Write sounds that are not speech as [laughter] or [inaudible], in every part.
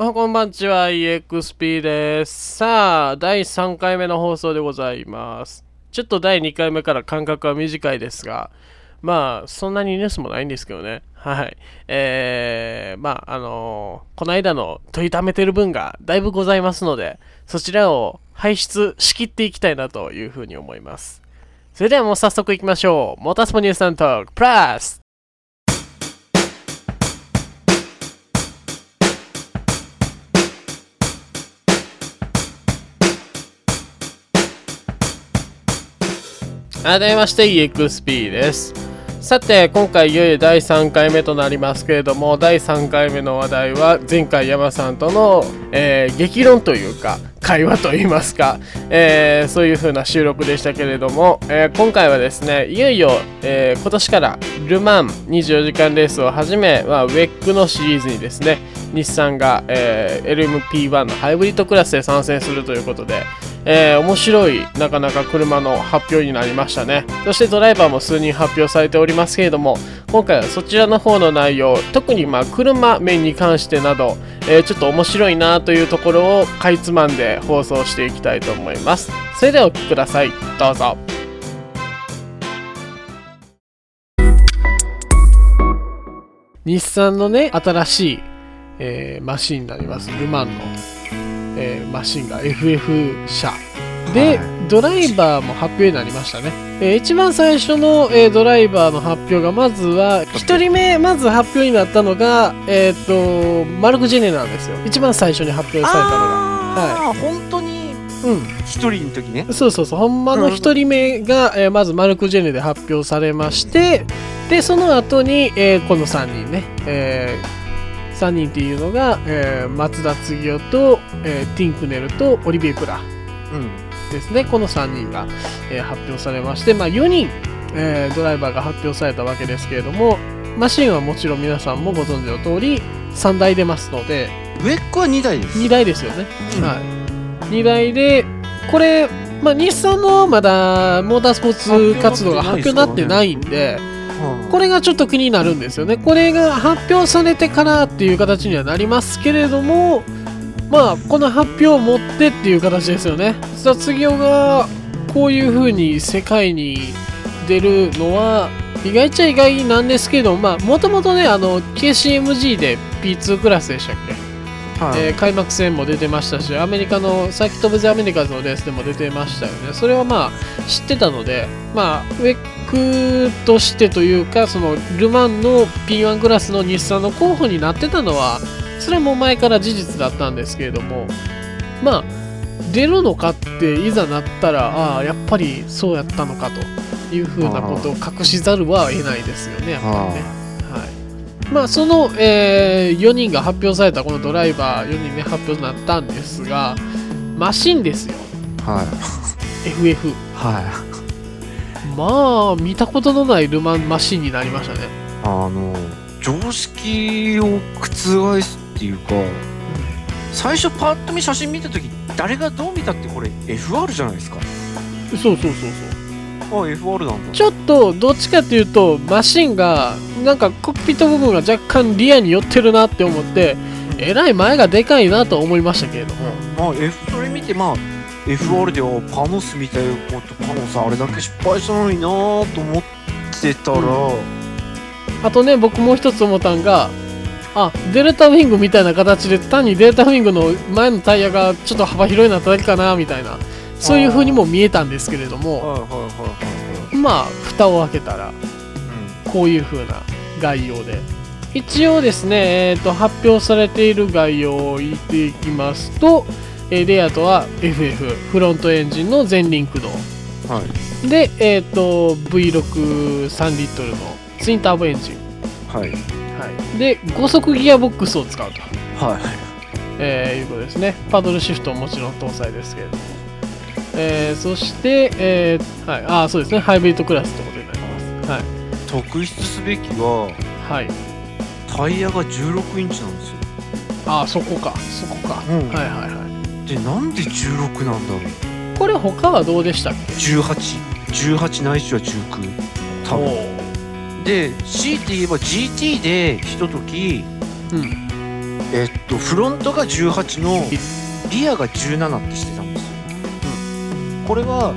あこんばんちは EXP です。さあ第3回目の放送でございます。ちょっと第2回目から間隔は短いですがまあそんなにニュースもないんですけどね。はい。えー、まああのーこの間の取りためてる分がだいぶございますのでそちらを排出しきっていきたいなというふうに思います。それではもう早速いきましょう。モータースポニュースタントークプラス改めまして EXP です。さて今回いよいよ第3回目となりますけれども第3回目の話題は前回山さんとの、えー激論というか会話といいますか、えーそういう風な収録でしたけれども、えー今回はですねいよいよ、え今年からル・マン24時間レースをはじめ、まあ、ウェックのシリーズにですね日産が、えー LMP1 のハイブリッドクラスで参戦するということで、えー面白いなかなか車の発表になりましたね。そしてドライバーも数人発表されておりますけれども今回はそちらの方の内容特にまあ車面に関してなど、えーちょっと面白いなというところをかいつまんで放送していきたいと思います。それではお聴きください。どうぞ。日産のね新しい、えーマシンになります。ルマンのえーマシンが FF 車。で、はい。ドライバーも発表になりましたね、えー一番最初の、えードライバーの発表がまずは1人目まず発表になったのがえっ、とマルク・ジェネなんですよ。一番最初に発表されたのが。ああ、本当にうん。一人の時ね。そうそうそう、ほんまの1人目が、えーまずマルク・ジェネで発表されまして、で、その後に、えーこの3人ね、え3人っていうのが、えー松田継夫と、えーティンクネルとオリビエ・プラうん。ですね、この3人が、えー発表されまして、まあ、4人、えードライバーが発表されたわけですけれども、マシンはもちろん皆さんもご存知の通り、3台出ますので、ウェックは2台です。2台ですよね。うんはい。2台で、これ、まあ、日産のまだモータースポーツ活動が発表になってないんで、うんこれがちょっと気になるんですよね。これが発表されてからっていう形にはなりますけれども、まあ、この発表を持ってっていう形ですよね。卒業がこういう風に世界に出るのは、意外っちゃ意外なんですけど、まあ、もともとね、あの、KCMG で P2 クラスでしたっけ？はいえー開幕戦も出てましたしアメリカのサーキット・オブ・ザ・アメリカズのレースでも出てましたよねそれはまあ知ってたのでまあウェックとしてというかそのル・マンの P1 クラスの日産の候補になってたのはそれも前から事実だったんですけれどもまあ出るのかっていざなったらああやっぱりそうやったのかというふうなことを隠しざるは得ないですよねやっぱりね。はいまあその、え4人が発表されたこのドライバー4人ね発表になったんですがマシンですよはい。FF はい。まあ見たことのないルマンマシンになりましたねあの、常識を覆すっていうか、最初パッと見写真見た時誰がどう見たってこれ FR じゃないですか。そうそうそうそうあ、FR なんだ。ちょっとどっちかっていうとマシンがなんかコックピット部分が若干リアに寄ってるなって思ってえらい前がでかいなと思いましたけれどもまあ、F、それ見て、まあ、FR ではパノスみたいなこと、パノスあれだけ失敗したのになぁと思ってたら、あとね僕もう一つ思ったんがあデルタウィングみたいな形で単にデルタウィングの前のタイヤがちょっと幅広いなっただけかなみたいな。そういう風にも見えたんですけれども。まあ蓋を開けたらはい。こういう風な概要で。一応ですね、えー、と発表されている概要を言っていきますと、えーレアとは FF フロントエンジンの全輪駆動うん。はい。で、えー、と V63 リットルのツインターボエンジン、はい。はい、で5速ギアボックスを使うと、はい。えーいうことですね。パドルシフトももちろん搭載ですけれども、えーそして、えーはい、あーそうですね。ハイブリッドクラスってことになります。はい、特筆すべきは、はい、タイヤが16インチなんですよ。ああそこか。そこか、うん。はいはいはいで、なんで16なんだろう。これ他はどうでしたっけ？18。18ないしは19。多分。おで、強いて言えば GT でひととき、うんえっとフロントが18の [laughs] リアが17ってしてたんですよ、これは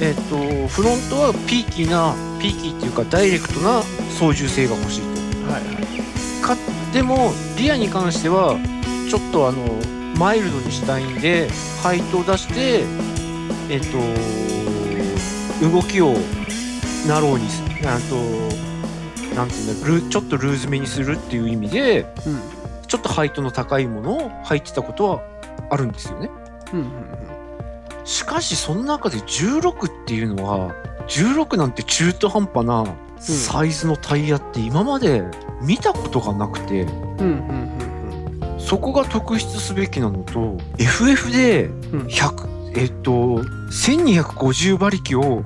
えっとフロントはピーキーなピーキーっていうかダイレクトな操縦性が欲しいとはいはいかでもリアに関してはちょっとあのマイルドにしたいんでハイトを出してえっと動きをナローにすなんとなんていうんだルーちょっとルーズめにするっていう意味でうん。ちょっとハイトの高いものを入ってたことはあるんですよね。うんうんしかしその中で16っていうのは16なんて中途半端なサイズのタイヤって今まで見たことがなくて、うんうんうんそこが特筆すべきなのと FF でうん。100えっと1250馬力を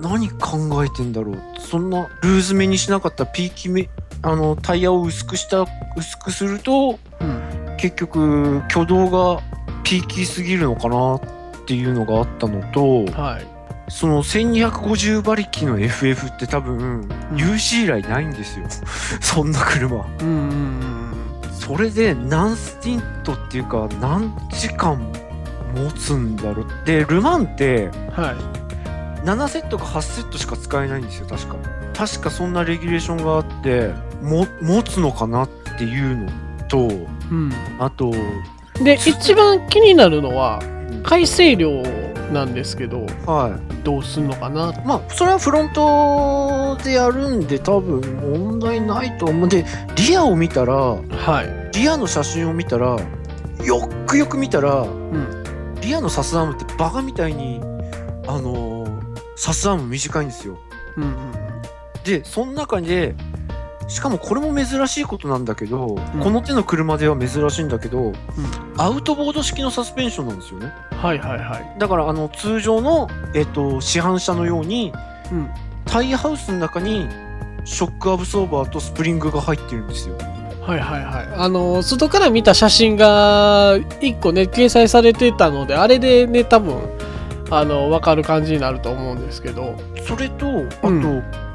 何考えてんだろう。そんなルーズめにしなかったピーキめあのタイヤを薄くした薄くするとうん。結局挙動がピーキーすぎるのかなっていうのがあったのとはい。その1250馬力の FF って多分うん。UC 以来ないんですよ。[laughs] そんな車。うんうんうんそれで何スティントっていうか何時間持つんだろうでルマンってはい。7セットか8セットしか使えないんですよ確か。確かそんなレギュレーションがあっても持つのかなっていうのとうん。あとで一番気になるのは改正量なんですけどはい。どうすんのかな？まあそれはフロントでやるんで多分問題ないと思う。んでリアを見たらはい。リアの写真を見たらよっくよく見たらうん。リアのサスアームってバカみたいにあのーサスアーム短いんですよ。うんうんでその中でしかもこれも珍しいことなんだけど、うん。この手の車では珍しいんだけど、アウトボード式のサスペンションなんですよね。はいはいはい。だからあの通常の、えっと市販車のようにうん。タイヤハウスの中にショックアブソーバーとスプリングが入ってるんですよ。はいはいはい。あの外から見た写真が1個ね掲載されてたのであれでね多分あの分かる感じになると思うんですけど。それとあと、うん。そ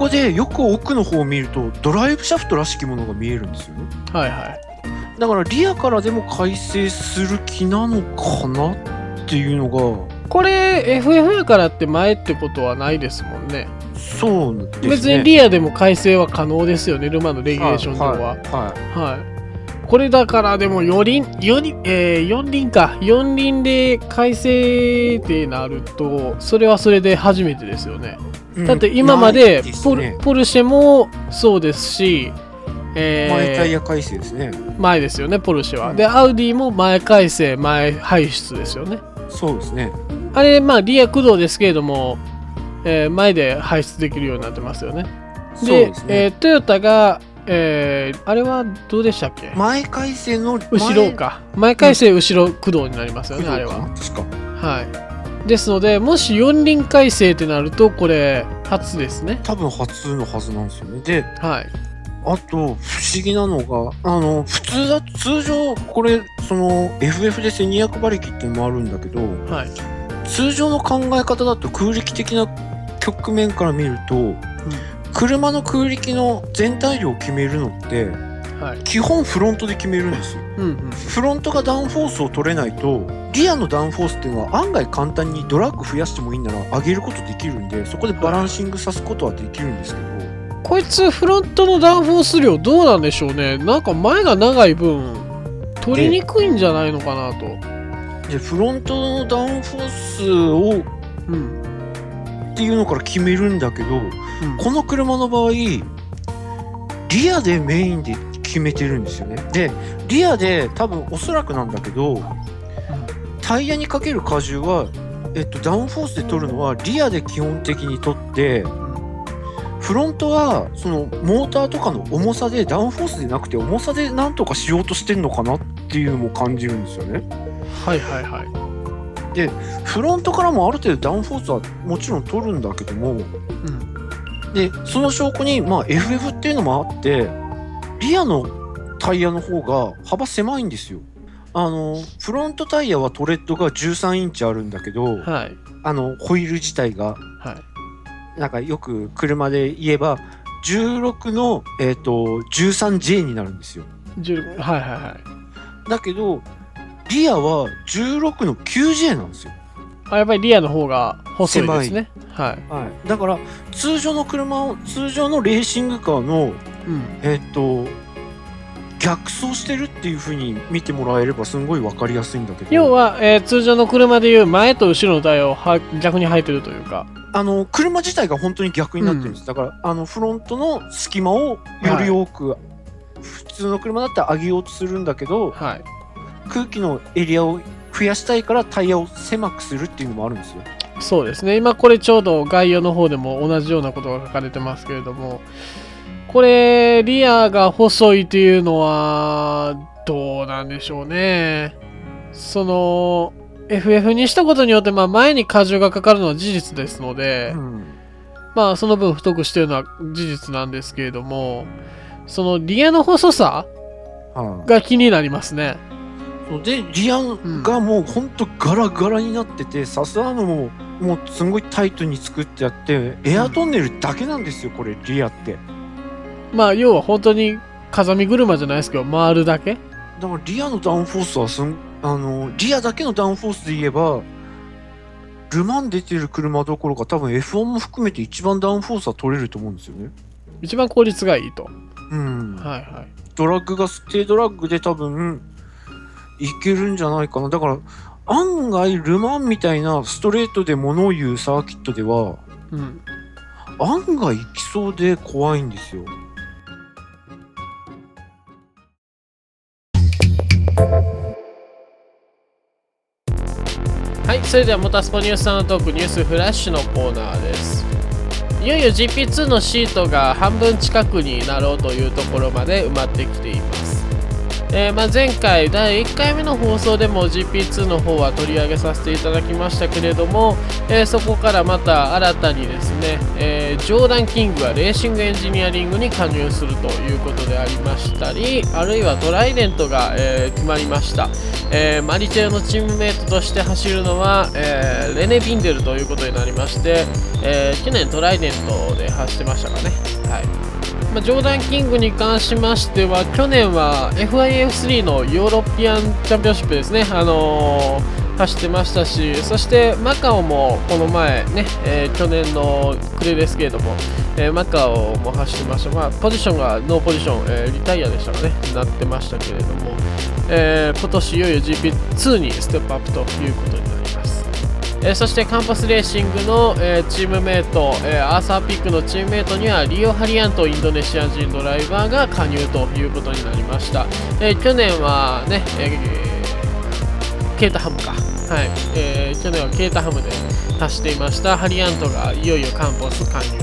こでよく奥の方を見るとドライブシャフトらしきものが見えるんですよね。はいはい。だからリアからでも改正する気なのかなっていうのが。これ FF やからって前ってことはないですもんね。そうですね。別にリアでも改正は可能ですよね。ルマンのレギュレーション上は。はいはい。はい、これだからでも4輪4輪、えー、4輪か。4輪で改正ってなるとそれはそれで初めてですよね。うん。だって今までポル,、ね。ポルシェもそうですし、えー前タイヤ改正ですね。前ですよねポルシェは、うん。でアウディも前改正前排出ですよね。そうですね。あれまあリア駆動ですけれども、えー前で排出できるようになってますよね。そうでね、えートヨタが、えーあれはどうでしたっけ？前改正の後ろか。前。回生後ろ駆動になりますよね、あれは。確か。はい。ですのでもし四輪改正ってなるとこれ初ですね。多分初のはずなんですよね。ではい。あと不思議なのがあの普通だと通常これその FF で1200馬力っていうのもあるんだけどはい。通常の考え方だと空力的な局面から見ると、車の空力の全体量を決めるのってはい。基本フロントで決めるんですよ。うんうん。フロントがダウンフォースを取れないとリアのダウンフォースっていうのは案外簡単にドラッグ増やしてもいいなら上げることできるんでそこでバランシングさすことはできるんですけど。こいつフロントのダウンフォース量どうなんでしょうね。なんか前が長い分取りにくいんじゃないのかなと。でフロントのダウンフォースをうん。っていうのから決めるんだけどうん。この車の場合リアでメインで決めてるんですよね。でリアで多分おそらくなんだけどタイヤにかける荷重は、えっと、ダウンフォースで取るのはリアで基本的に取ってフロントはそのモーターとかの重さでダウンフォースでなくて重さでなんとかしようとしてんのかなっていうのも感じるんですよね。はいはいはい。フロントからもある程度ダウンフォースはもちろん取るんだけどもうんでその証拠に、まあ、FF っていうのもあってリアのタイヤの方が幅狭いんですよ。あのフロントタイヤはトレッドが13インチあるんだけどはいあのホイール自体がはいなんかよく車で言えば16の、えー、と 13J になるんですよ。16はいはいはいだけどリアは16の 9J なんですよ、あやっぱりリアの方が細いですね。はい。はい、だから通常の車を通常のレーシングカーのうん。えっと逆走してるっていう風に見てもらえればすんごい分かりやすいんだけど。要は、えー通常の車でいう前と後ろのタイヤをは逆に履いてるというか。あの車自体が本当に逆になってるんです、だからあのフロントの隙間をより多く、普通の車だったら上げようとするんだけどはい。空気のエリアを増やしたいからタイヤを狭くするっていうのもあるんですよそうですね。今これちょうど概要の方でも同じようなことが書かれてますけれどもこれリアが細いというのはどうなんでしょうね。その FF にしたことによって、まあ、前に荷重がかかるのは事実ですので、うん。まあその分太くしてるのは事実なんですけれどもそのリアの細さはいが気になりますね。そうでリアがもうほんとガラガラになっててサスアームももうすんごいタイトに作ってあってエアトンネルだけなんですよこれリアって。まあ要は本当に風見車じゃないですけど回るだけ。だからリアのダウンフォースはすんあのリアだけのダウンフォースで言えばルマン出てる車どころか多分 F1 も含めて一番ダウンフォースは取れると思うんですよね。一番効率がいいと。うん。はいはい。ドラッグが低ドラッグで多分いけるんじゃないかな。だから案外ルマンみたいなストレートで物を言うサーキットではうん案外いきそうで怖いんですよはい、それではモータースポニュースサウンドトークニュースフラッシュのコーナーです。いよいよ GP2 のシートが半分近くになろうというところまで埋まってきています。えーまあ、前回第1回目の放送でも GP2 の方は取り上げさせていただきましたけれども、えーそこからまた新たにですね、えージョーダン・キングがレーシングエンジニアリングに加入するということでありましたりあるいはトライデントが、え決まりました、えマルチェッロのチームメイトとして走るのは、えレネ・ビンデルということになりまして、え去年トライデントで走ってましたかね。はい。まあ、ジョーダンキングに関しましては去年は FIA F3 のヨーロピアンチャンピオンシップですね、あのー走ってましたしそしてマカオもこの前ね、えー去年の暮れですけれども、えーマカオも走ってました、まあ、ポジションがノーポジション、えーリタイアでしたかねなってましたけれども、えー今年いよいよ GP2 にステップアップということになります。えーそしてカンパスレーシングの、えーチームメイト、えーアーサーピックのチームメイトにはリオ・ハリアントインドネシア人ドライバーが加入ということになりました、え去年はね、えケータハムか。はい、え去年はケータハムで走っていました。ハリアントがいよいよカンパス加入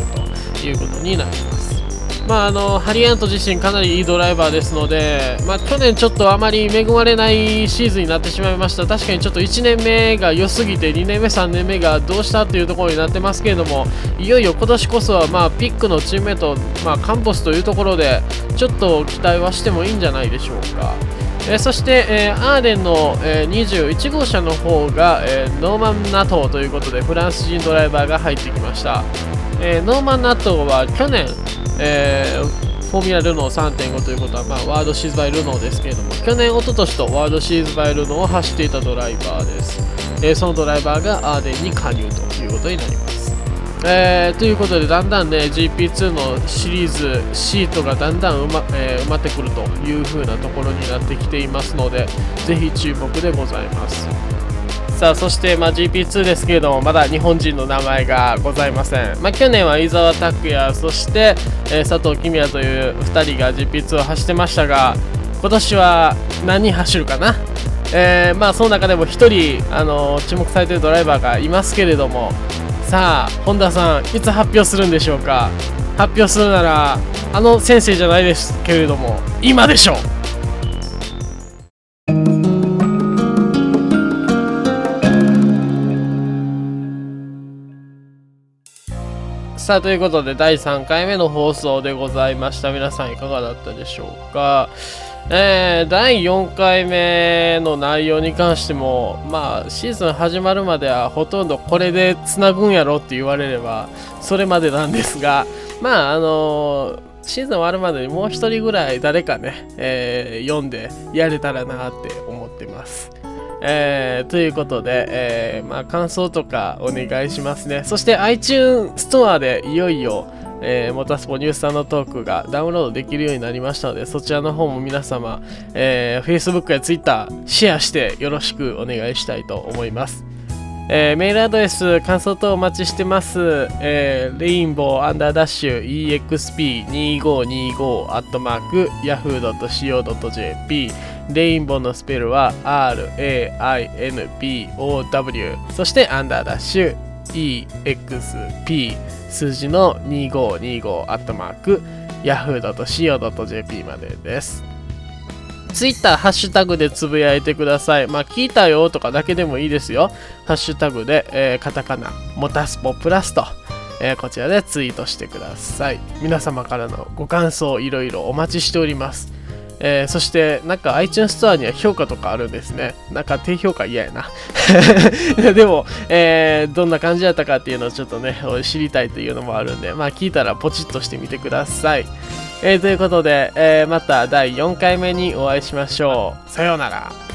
ということになります。まあ、あのハリアント自身かなりいいドライバーですので、まあ、去年ちょっとあまり恵まれないシーズンになってしまいました確かにちょっと1年目が良すぎて2年目3年目がどうしたというところになってますけれどもいよいよ今年こそは、まあ、ピックのチームメート、まあ、カンポスというところでちょっと期待はしてもいいんじゃないでしょうか。えーそして、えーアーデンの、えー21号車の方が、えーノーマン・ナトーということでフランス人ドライバーが入ってきました、えノーマン・ナトーは去年、えーフォーミュラルノー3.5ということは、まあ、ワードシーズバイルノーですけれども去年、一昨年とワードシーズバイルノーを走っていたドライバーです、えーそのドライバーがアーデンに加入ということになります。えーということでだんだんね GP2 のシリーズシートがだんだん埋ま,、えー埋まってくるという風なところになってきていますのでぜひ注目でございます。さあそして、まあ、GP2 ですけれどもまだ日本人の名前がございません、まあ、去年は伊沢拓也そして、えー佐藤公也という2人が GP2 を走ってましたが今年は何人走るかな？えーまあその中でも1人、あの注目されているドライバーがいますけれどもさあ本田さんいつ発表するんでしょうか？発表するならあの先生じゃないですけれども今でしょう。さあということで第3回目の放送でございました皆さんいかがだったでしょうか？えー第4回目の内容に関してもまあシーズン始まるまではほとんどこれでつなぐんやろって言われればそれまでなんですがまああのシーズン終わるまでにもう一人ぐらい誰かね、えー、読んでやれたらなって思ってます。えー、ということで、えー、まあ、感想とかお願いしますね。そして iTunes ストアでいよいよ、えー、モタスポニュースさんのトークがダウンロードできるようになりましたので、そちらの方も皆様、えー、Facebook や Twitter シェアしてよろしくお願いしたいと思います。えー、メールアドレス、感想等お待ちしてます。えー、レインボーアンダーダッシュ EXP2525 アットマーク yahoo.co.jp レインボーのスペルは RAINBOW そしてアンダーダッシュ EXP 数字の2525アットマーク yahoo.co.jp までです。ツイッター、ハッシュタグでつぶやいてください。まあ、聞いたよとかだけでもいいですよ。ハッシュタグで、えー、カタカナ、モタスポプラスと、えー、こちらでツイートしてください。皆様からのご感想、いろいろお待ちしております。えー、そして、なんか iTunes ストアには評価とかあるんですね。なんか低評価嫌やな。[laughs] でも、えー、どんな感じだったかっていうのをちょっとね、知りたいというのもあるんで、まあ聞いたらポチッとしてみてください。えー、ということで、えまた第4回目にお会いしましょう。さようなら。